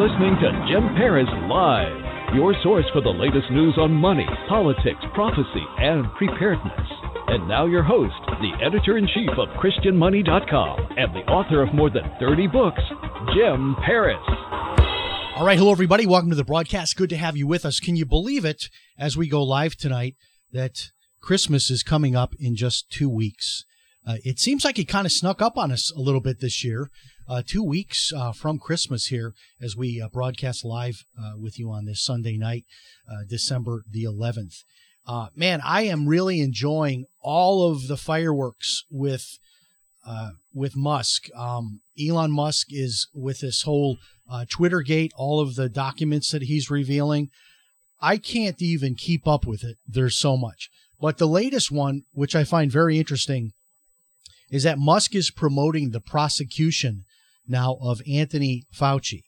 Listening to Jim Paris Live, your source for the latest news on money, politics, prophecy, and preparedness. And now, your host, the editor in chief of ChristianMoney.com and the author of more than 30 books, Jim Paris. All right, hello everybody. Welcome to the broadcast. Good to have you with us. Can you believe it as we go live tonight that Christmas is coming up in just two weeks? Uh, it seems like it kind of snuck up on us a little bit this year. Uh, two weeks uh, from Christmas here as we uh, broadcast live uh, with you on this Sunday night, uh, December the 11th. Uh, man, I am really enjoying all of the fireworks with with Musk. Um, Elon Musk is with this whole Twitter gate, all of the documents that he's revealing. I can't even keep up with it. There's so much. But the latest one, which I find very interesting, is that Musk is promoting the prosecution now of Anthony Fauci.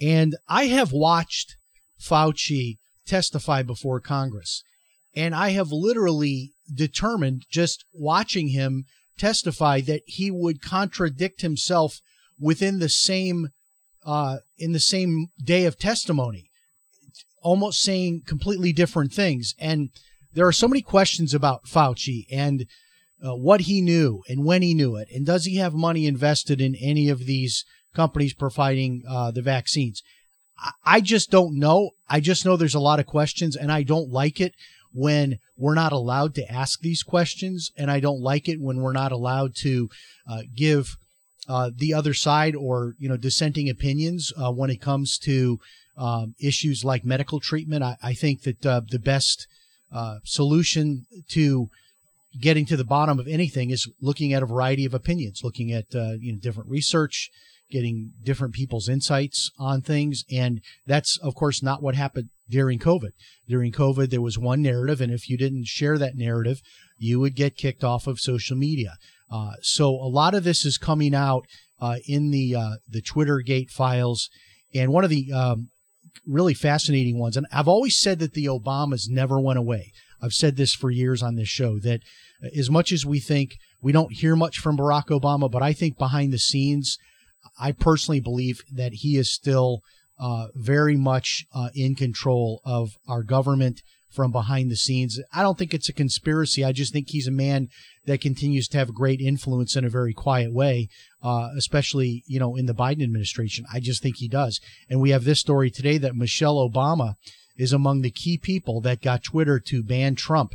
And I have watched Fauci testify before Congress. And I have literally determined just watching him testify that he would contradict himself within the same uh, in the same day of testimony, almost saying completely different things. And there are so many questions about Fauci and uh, what he knew and when he knew it, and does he have money invested in any of these companies providing uh, the vaccines? I, just don't know. I just know there's a lot of questions, and I don't like it when we're not allowed to ask these questions, and I don't like it when we're not allowed to uh, give uh, the other side or you know dissenting opinions uh, when it comes to um, issues like medical treatment. I, I think that uh, the best solution to getting to the bottom of anything is looking at a variety of opinions, looking at uh, you know different research, getting different people's insights on things, and that's of course not what happened during COVID. During COVID, there was one narrative, and if you didn't share that narrative, you would get kicked off of social media. Uh, so a lot of this is coming out uh, in the uh, the Twitter Gate files, and one of the um, really fascinating ones. And I've always said that the Obamas never went away. I've said this for years on this show that as much as we think we don't hear much from Barack Obama, but I think behind the scenes, I personally believe that he is still uh, very much uh, in control of our government from behind the scenes. I don't think it's a conspiracy. I just think he's a man that continues to have great influence in a very quiet way, uh, especially you know in the Biden administration. I just think he does. And we have this story today that Michelle Obama is among the key people that got Twitter to ban Trump.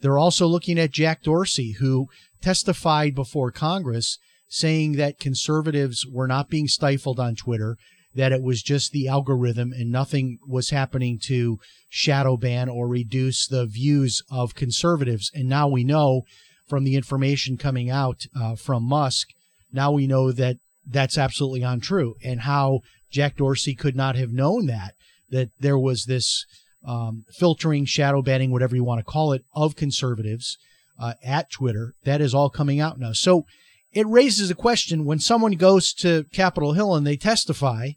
They're also looking at Jack Dorsey, who testified before Congress saying that conservatives were not being stifled on Twitter, that it was just the algorithm and nothing was happening to shadow ban or reduce the views of conservatives. And now we know from the information coming out uh, from Musk, now we know that that's absolutely untrue and how Jack Dorsey could not have known that, that there was this um, filtering, shadow banning, whatever you want to call it, of conservatives uh, at Twitter. That is all coming out now. So it raises a question when someone goes to Capitol Hill and they testify,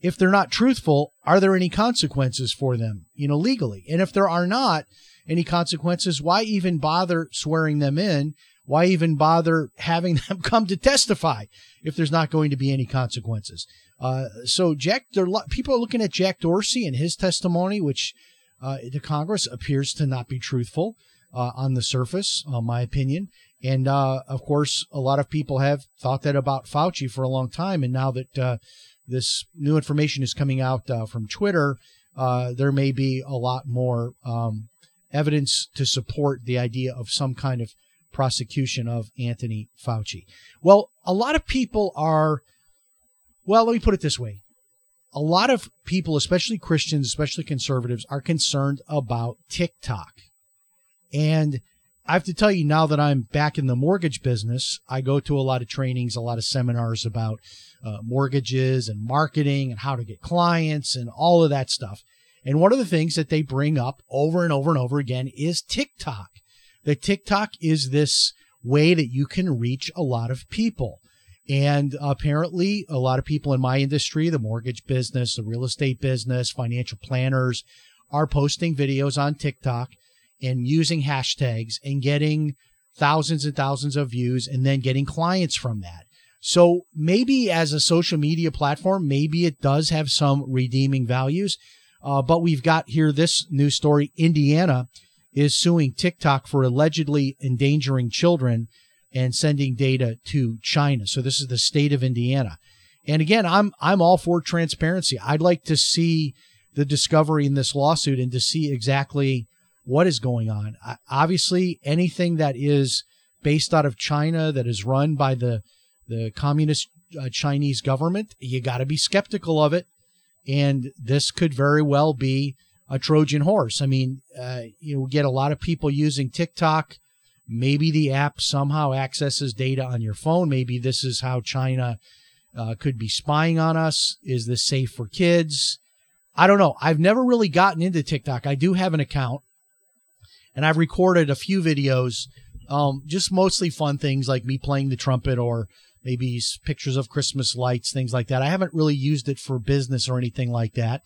if they're not truthful, are there any consequences for them, you know, legally? And if there are not any consequences, why even bother swearing them in? Why even bother having them come to testify if there's not going to be any consequences? Uh, so Jack, there, people are looking at Jack Dorsey and his testimony, which uh, the Congress appears to not be truthful uh, on the surface, uh, my opinion. And uh, of course, a lot of people have thought that about Fauci for a long time. And now that uh, this new information is coming out from Twitter, there may be a lot more um, evidence to support the idea of some kind of prosecution of Anthony Fauci. Well, a lot of people are, well, let me put it this way. A lot of people, especially Christians, especially conservatives, are concerned about TikTok. And I have to tell you now that I'm back in the mortgage business, I go to a lot of trainings, a lot of seminars about uh, mortgages and marketing and how to get clients and all of that stuff. And one of the things that they bring up over and over and over again is TikTok. That TikTok is this way that you can reach a lot of people. And apparently, a lot of people in my industry, the mortgage business, the real estate business, financial planners, are posting videos on TikTok and using hashtags and getting thousands and thousands of views and then getting clients from that. So maybe as a social media platform, maybe it does have some redeeming values. Uh, but we've got here this news story Indiana is suing TikTok for allegedly endangering children and sending data to China. So this is the state of Indiana. And again, I'm I'm all for transparency. I'd like to see the discovery in this lawsuit and to see exactly what is going on. Obviously, anything that is based out of China that is run by the the communist uh, Chinese government, you got to be skeptical of it. And this could very well be a Trojan horse. I mean, uh, you get a lot of people using TikTok. Maybe the app somehow accesses data on your phone. Maybe this is how China uh, could be spying on us. Is this safe for kids? I don't know. I've never really gotten into TikTok. I do have an account and I've recorded a few videos, um, just mostly fun things like me playing the trumpet or maybe pictures of Christmas lights, things like that. I haven't really used it for business or anything like that.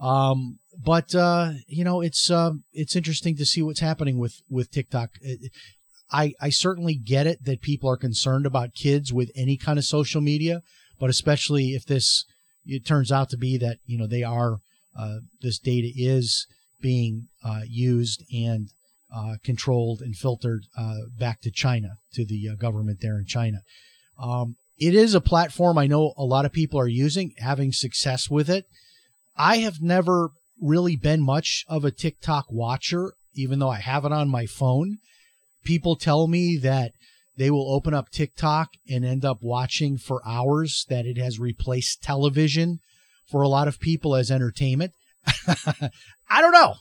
Um, but uh, you know, it's uh, it's interesting to see what's happening with with TikTok. I I certainly get it that people are concerned about kids with any kind of social media, but especially if this it turns out to be that you know they are uh, this data is being uh, used and uh, controlled and filtered uh, back to China, to the uh, government there in China. Um, it is a platform I know a lot of people are using, having success with it. I have never really been much of a TikTok watcher, even though I have it on my phone. People tell me that they will open up TikTok and end up watching for hours, that it has replaced television for a lot of people as entertainment. I don't know.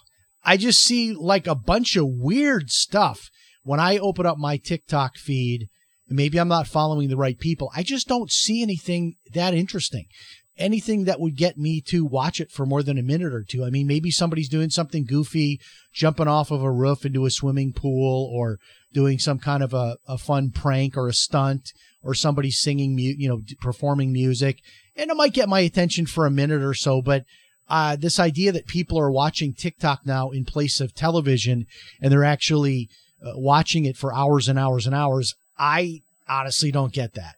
I just see like a bunch of weird stuff when I open up my TikTok feed. Maybe I'm not following the right people. I just don't see anything that interesting. Anything that would get me to watch it for more than a minute or two. I mean, maybe somebody's doing something goofy, jumping off of a roof into a swimming pool, or doing some kind of a, a fun prank or a stunt, or somebody singing, mu- you know, performing music. And it might get my attention for a minute or so, but uh, this idea that people are watching TikTok now in place of television and they're actually uh, watching it for hours and hours and hours. I honestly don't get that.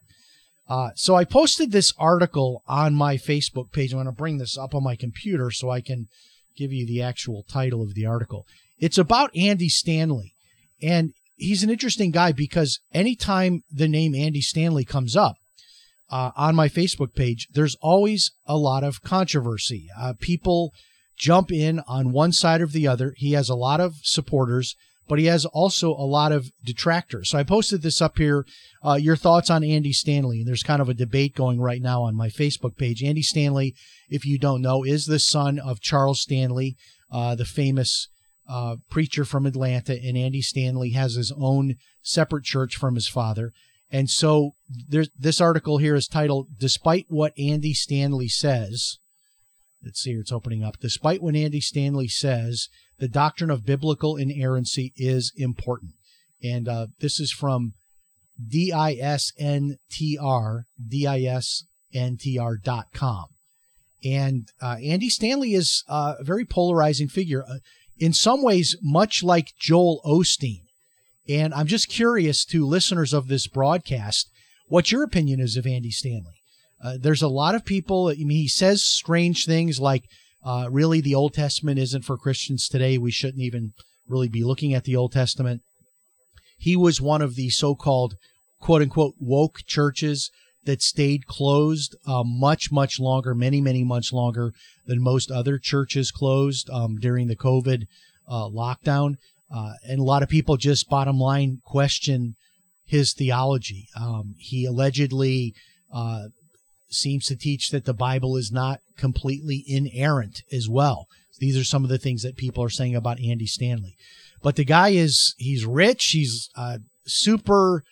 Uh, so I posted this article on my Facebook page. I'm going to bring this up on my computer so I can give you the actual title of the article. It's about Andy Stanley. And he's an interesting guy because anytime the name Andy Stanley comes up, uh, on my Facebook page, there's always a lot of controversy. Uh, people jump in on one side or the other. He has a lot of supporters, but he has also a lot of detractors. So I posted this up here. Uh, your thoughts on Andy Stanley? And there's kind of a debate going right now on my Facebook page. Andy Stanley, if you don't know, is the son of Charles Stanley, uh, the famous uh, preacher from Atlanta. And Andy Stanley has his own separate church from his father. And so this article here is titled Despite What Andy Stanley Says. Let's see here, it's opening up. Despite what Andy Stanley says, the doctrine of biblical inerrancy is important. And uh, this is from D-I-S-N-T-R, D-I-S-N-T-R dot com. And uh, Andy Stanley is uh, a very polarizing figure. Uh, in some ways, much like Joel Osteen. And I'm just curious to listeners of this broadcast what your opinion is of Andy Stanley. Uh, there's a lot of people, I mean, he says strange things like, uh, really, the Old Testament isn't for Christians today. We shouldn't even really be looking at the Old Testament. He was one of the so called quote unquote woke churches that stayed closed uh, much, much longer, many, many months longer than most other churches closed um, during the COVID uh, lockdown. Uh, and a lot of people just bottom line question his theology. Um, he allegedly uh, seems to teach that the Bible is not completely inerrant as well. These are some of the things that people are saying about Andy Stanley. but the guy is he's rich. He's a super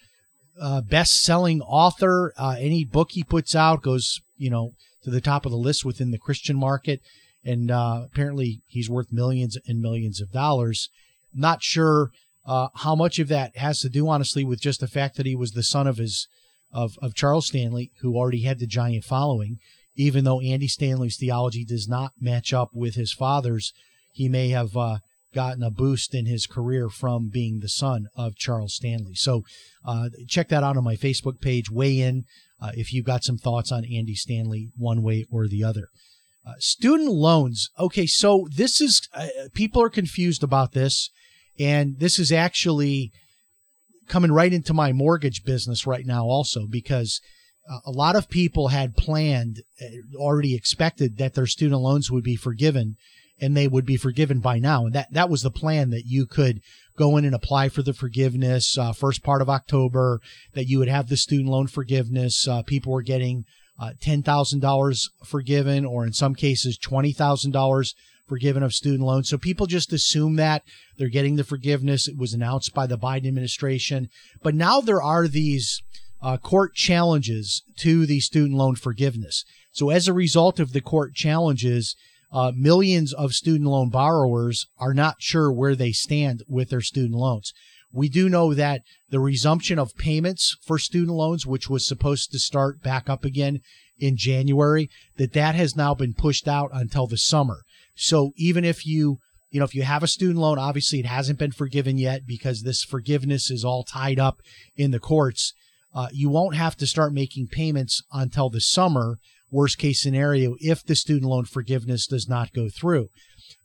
uh, best-selling author. Uh, any book he puts out goes, you know, to the top of the list within the Christian market, and uh, apparently he's worth millions and millions of dollars. Not sure uh, how much of that has to do, honestly, with just the fact that he was the son of his of of Charles Stanley, who already had the giant following. Even though Andy Stanley's theology does not match up with his father's, he may have uh, gotten a boost in his career from being the son of Charles Stanley. So uh, check that out on my Facebook page. Weigh in uh, if you've got some thoughts on Andy Stanley, one way or the other. Uh, student loans. Okay, so this is uh, people are confused about this, and this is actually coming right into my mortgage business right now, also because. Uh, a lot of people had planned, uh, already expected that their student loans would be forgiven and they would be forgiven by now. And that, that was the plan that you could go in and apply for the forgiveness uh, first part of October, that you would have the student loan forgiveness. Uh, people were getting uh, $10,000 forgiven, or in some cases, $20,000 forgiven of student loans. So people just assume that they're getting the forgiveness. It was announced by the Biden administration. But now there are these uh, court challenges to the student loan forgiveness. So as a result of the court challenges, uh, millions of student loan borrowers are not sure where they stand with their student loans. We do know that the resumption of payments for student loans, which was supposed to start back up again in January, that that has now been pushed out until the summer. So even if you, you know, if you have a student loan, obviously it hasn't been forgiven yet because this forgiveness is all tied up in the courts. Uh, you won't have to start making payments until the summer worst case scenario if the student loan forgiveness does not go through.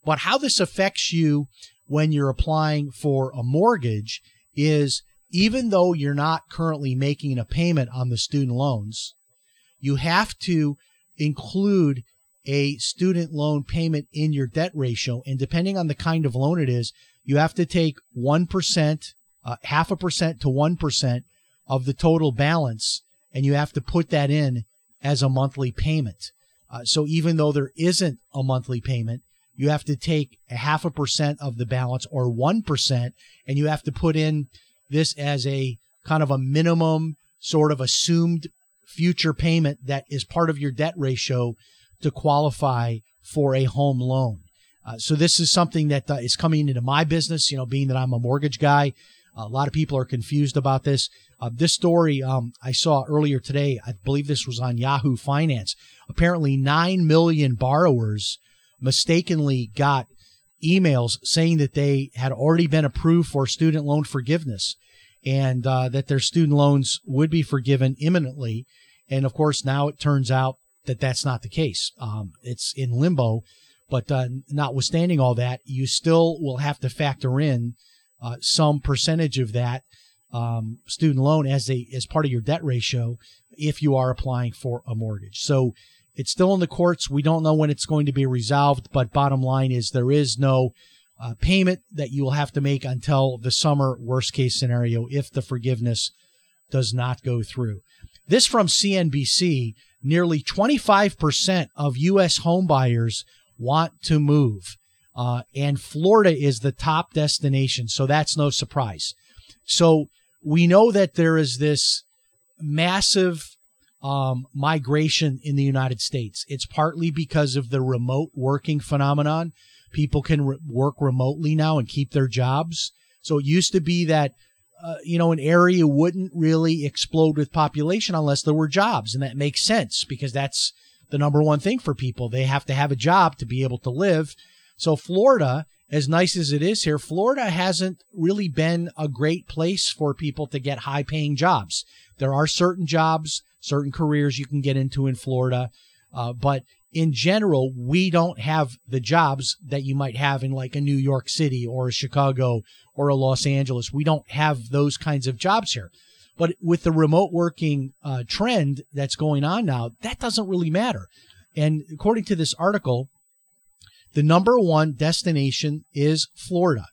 But how this affects you when you're applying for a mortgage is even though you're not currently making a payment on the student loans, you have to include a student loan payment in your debt ratio. And depending on the kind of loan it is, you have to take 1%, uh, half a percent to 1% of the total balance, and you have to put that in as a monthly payment. Uh, so even though there isn't a monthly payment, you have to take a half a percent of the balance or 1%, and you have to put in this as a kind of a minimum sort of assumed future payment that is part of your debt ratio to qualify for a home loan. Uh, so this is something that uh, is coming into my business, you know, being that I'm a mortgage guy. A lot of people are confused about this. Uh, this story um, I saw earlier today, I believe this was on Yahoo Finance. Apparently, 9 million borrowers mistakenly got emails saying that they had already been approved for student loan forgiveness and uh, that their student loans would be forgiven imminently. And of course, now it turns out that that's not the case. Um, it's in limbo. But uh, notwithstanding all that, you still will have to factor in uh, some percentage of that um, student loan as a as part of your debt ratio if you are applying for a mortgage. So it's still in the courts. We don't know when it's going to be resolved, but bottom line is there is no uh, payment that you will have to make until the summer worst case scenario if the forgiveness does not go through. This from CNBC, nearly 25% of US homebuyers want to move. Uh, and Florida is the top destination, so that's no surprise. So we know that there is this massive um, migration in the United States. It's partly because of the remote working phenomenon. People can re- work remotely now and keep their jobs. So it used to be that, uh, you know, an area wouldn't really explode with population unless there were jobs. And that makes sense because that's the number one thing for people. They have to have a job to be able to live. So Florida, as nice as it is here, Florida hasn't really been a great place for people to get high paying jobs. There are certain jobs, certain careers you can get into in Florida. Uh, but in general, we don't have the jobs that you might have in like a New York City or a Chicago or a Los Angeles. We don't have those kinds of jobs here. But with the remote working uh, trend that's going on now, that doesn't really matter. And according to this article, the number one destination is Florida.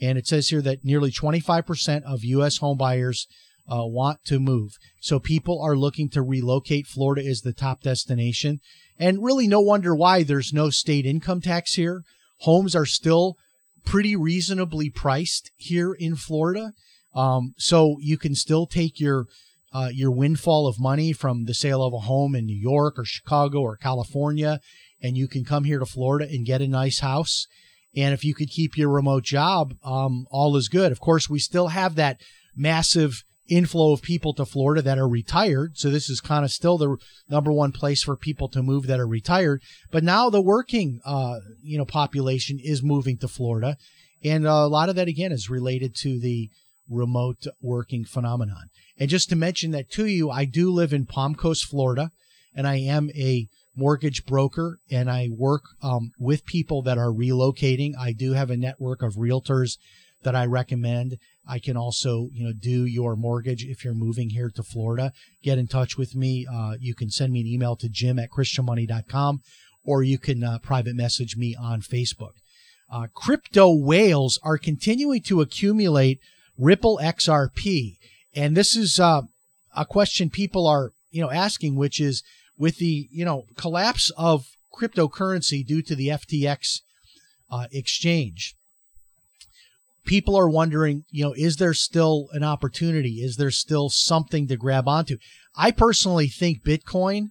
And it says here that nearly 25% of U.S. homebuyers uh, want to move. So people are looking to relocate. Florida is the top destination. And really, no wonder why there's no state income tax here. Homes are still pretty reasonably priced here in Florida. Um, so you can still take your uh, your windfall of money from the sale of a home in New York or Chicago or California, and you can come here to Florida and get a nice house. And if you could keep your remote job, um, all is good. Of course, we still have that massive inflow of people to Florida that are retired. So this is kind of still the number one place for people to move that are retired. But now the working, uh, you know, population is moving to Florida. And a lot of that again is related to the remote working phenomenon. And just to mention that to you, I do live in Palm Coast, Florida, and I am a mortgage broker and I work um, with people that are relocating. I do have a network of realtors that I recommend. I can also, you know, do your mortgage if you're moving here to Florida. Get in touch with me. Uh, you can send me an email to jim at christianmoney.com or you can uh, private message me on Facebook. Uh, crypto whales are continuing to accumulate Ripple XRP. And this is uh, a question people are, you know, asking, which is with the, you know, collapse of cryptocurrency due to the FTX uh, exchange people are wondering, you know, is there still an opportunity? Is there still something to grab onto? I personally think Bitcoin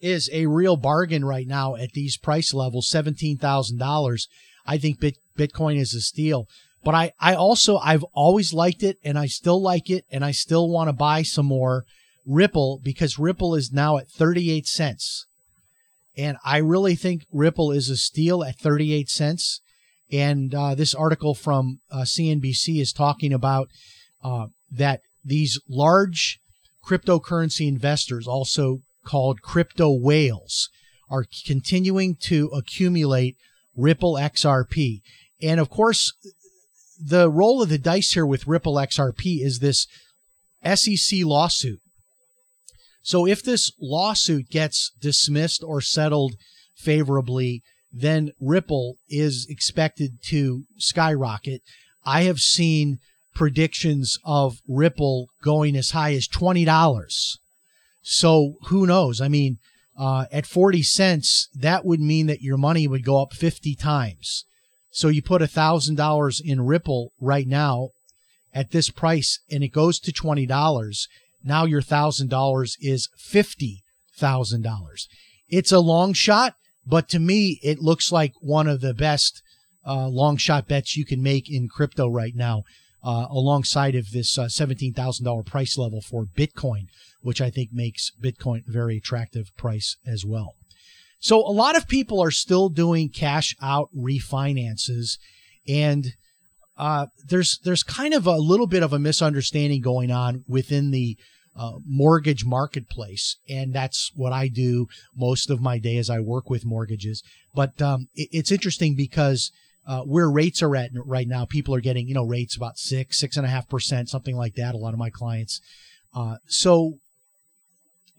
is a real bargain right now at these price levels, $17,000. I think Bit- Bitcoin is a steal. But I, I also, I've always liked it and I still like it and I still want to buy some more Ripple because Ripple is now at 38 cents. And I really think Ripple is a steal at 38 cents. And uh, this article from uh, CNBC is talking about uh, that these large cryptocurrency investors, also called crypto whales, are continuing to accumulate Ripple XRP. And of course, the roll of the dice here with Ripple XRP is this SEC lawsuit. So if this lawsuit gets dismissed or settled favorably, then Ripple is expected to skyrocket. I have seen predictions of Ripple going as high as $20. So who knows? I mean, uh, at 40 cents, that would mean that your money would go up 50 times. So you put $1,000 in Ripple right now at this price and it goes to $20. Now your $1,000 is $50,000. It's a long shot. But to me, it looks like one of the best uh, long shot bets you can make in crypto right now, uh, alongside of this uh, $17,000 price level for Bitcoin, which I think makes Bitcoin a very attractive price as well. So a lot of people are still doing cash out refinances and uh, there's there's kind of a little bit of a misunderstanding going on within the uh, mortgage marketplace, and that's what I do most of my day as I work with mortgages. But um, it, it's interesting because uh, where rates are at right now, people are getting you know rates about six, six and a half percent, something like that. A lot of my clients. Uh, so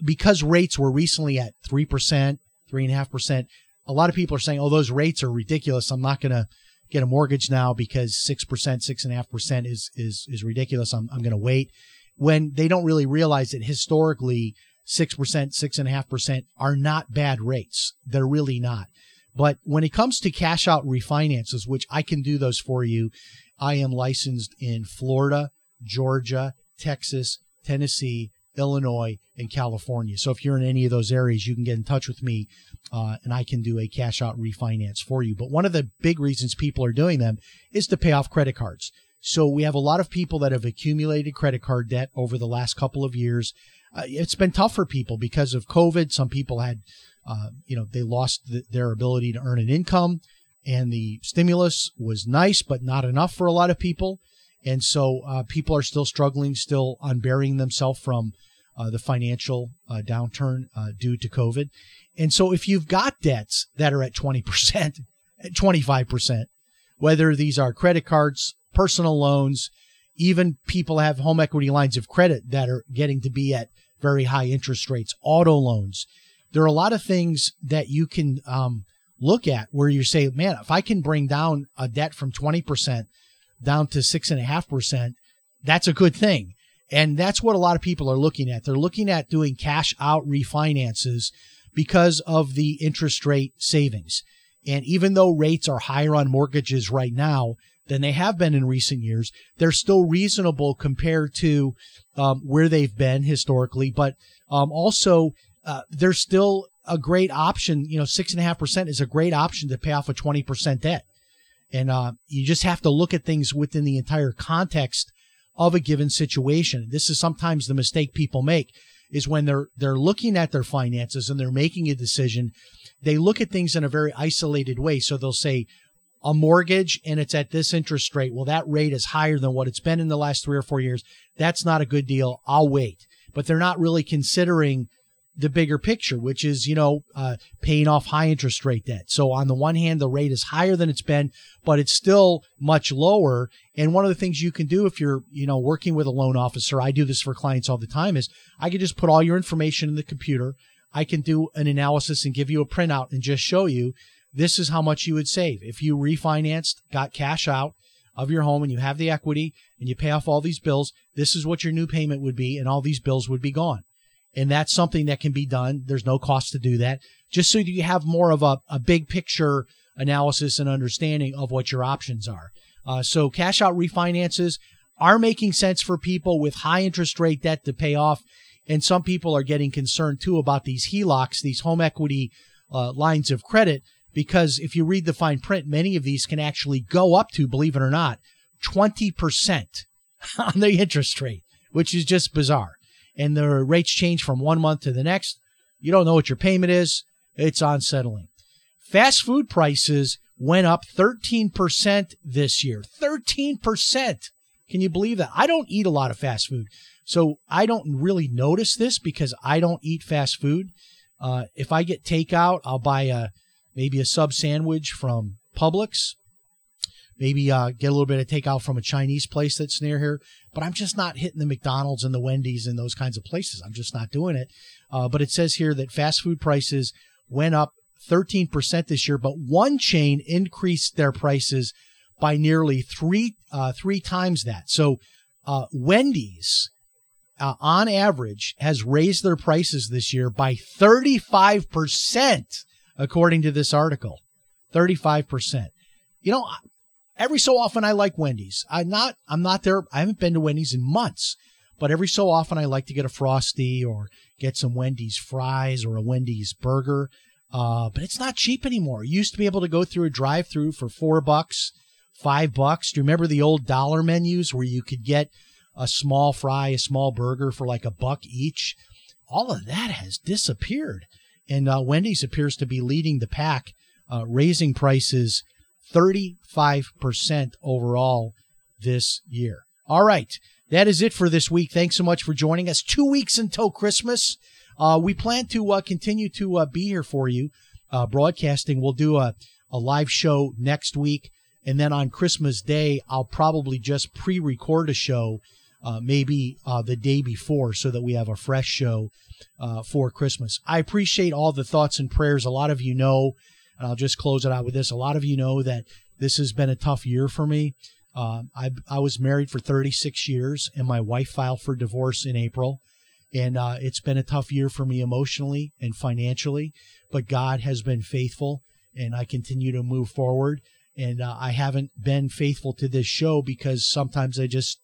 because rates were recently at three percent, three and a half percent, a lot of people are saying, "Oh, those rates are ridiculous. I'm not going to." get a mortgage now because six percent, six and a half percent is is is ridiculous. I'm I'm going to wait when they don't really realize that historically 6%, 6.5% are not bad rates. They're really not. But when it comes to cash out refinances, which I can do those for you, I am licensed in Florida, Georgia, Texas, Tennessee, Illinois, and California. So if you're in any of those areas, you can get in touch with me uh, and I can do a cash out refinance for you. But one of the big reasons people are doing them is to pay off credit cards. So we have a lot of people that have accumulated credit card debt over the last couple of years. Uh, it's been tough for people because of COVID. Some people had, uh, you know, they lost the, their ability to earn an income, and the stimulus was nice, but not enough for a lot of people. And so uh, people are still struggling, still unburying themselves from uh, the financial uh, downturn uh, due to COVID. And so if you've got debts that are at 20%, at 25%, whether these are credit cards, personal loans, even people have home equity lines of credit that are getting to be at very high interest rates, auto loans. There are a lot of things that you can um, look at where you say, man, if I can bring down a debt from 20% down to 6.5%, that's a good thing. And that's what a lot of people are looking at. They're looking at doing cash out refinances because of the interest rate savings. And even though rates are higher on mortgages right now than they have been in recent years, they're still reasonable compared to um, where they've been historically. But um, also, uh, there's still a great option. You know, six and a half percent is a great option to pay off a 20% debt. And uh, you just have to look at things within the entire context of a given situation. This is sometimes the mistake people make is when they're they're looking at their finances and they're making a decision, they look at things in a very isolated way. So they'll say a mortgage and it's at this interest rate. Well, that rate is higher than what it's been in the last 3 or 4 years. That's not a good deal. I'll wait. But they're not really considering the bigger picture, which is, you know, uh, paying off high interest rate debt. So on the one hand, the rate is higher than it's been, but it's still much lower. And one of the things you can do if you're, you know, working with a loan officer, I do this for clients all the time, is I can just put all your information in the computer. I can do an analysis and give you a printout and just show you this is how much you would save. If you refinanced, got cash out of your home and you have the equity and you pay off all these bills, this is what your new payment would be and all these bills would be gone and that's something that can be done. There's no cost to do that, just so you have more of a, a big picture analysis and understanding of what your options are. Uh, so cash out refinances are making sense for people with high interest rate debt to pay off. And some people are getting concerned too about these HELOCs, these home equity uh, lines of credit, because if you read the fine print, many of these can actually go up to, believe it or not, 20% on the interest rate, which is just bizarre and the rates change from one month to the next. You don't know what your payment is. It's unsettling. Fast food prices went up 13% this year. 13%. Can you believe that? I don't eat a lot of fast food. So I don't really notice this because I don't eat fast food. Uh, if I get takeout, I'll buy a maybe a sub sandwich from Publix maybe uh, get a little bit of takeout from a Chinese place that's near here. But I'm just not hitting the McDonald's and the Wendy's and those kinds of places. I'm just not doing it. Uh, but it says here that fast food prices went up 13% this year, but one chain increased their prices by nearly three uh, three times that. So uh, Wendy's, uh, on average, has raised their prices this year by 35%, according to this article. 35%. You know, every so often I like Wendy's. I'm not I'm not there. I haven't been to Wendy's in months, but every so often I like to get a frosty or get some Wendy's fries or a Wendy's burger. Uh, but it's not cheap anymore. You used to be able to go through a drive-through for four bucks, five bucks. Do you remember the old dollar menus where you could get a small fry, a small burger for like a buck each? All of that has disappeared, and uh, Wendy's appears to be leading the pack, uh, raising prices 35% overall this year. All right. That is it for this week. Thanks so much for joining us. Two weeks until Christmas. Uh, we plan to uh, continue to uh, be here for you, uh, broadcasting. We'll do a, a live show next week. And then on Christmas Day, I'll probably just pre record a show, uh, maybe uh, the day before, so that we have a fresh show for Christmas. I appreciate all the thoughts and prayers. A lot of you know and I'll just close it out with this. A lot of you know that this has been a tough year for me. Uh, I, I was married for 36 years, and my wife filed for divorce in April. And uh, it's been a tough year for me emotionally and financially, but God has been faithful, and I continue to move forward. And uh, I haven't been faithful to this show because sometimes I just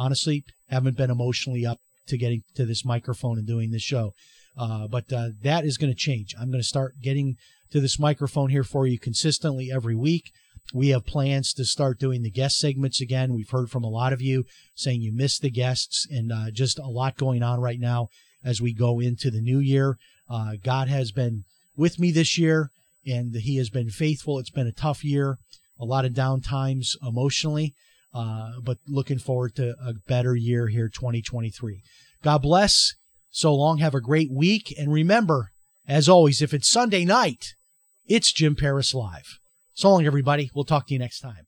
honestly haven't been emotionally up to getting to this microphone and doing this show. Uh, but uh, that is going to change. I'm going to start getting to this microphone here for you consistently every week. We have plans to start doing the guest segments again. We've heard from a lot of you saying you missed the guests, and uh, just a lot going on right now as we go into the new year. Uh, God has been with me this year, and He has been faithful. It's been a tough year, a lot of down times emotionally, uh, but looking forward to a better year here, 2023. God bless. So long. Have a great week. And remember, as always, if it's Sunday night, it's Jim Paris Live. So long, everybody. We'll talk to you next time.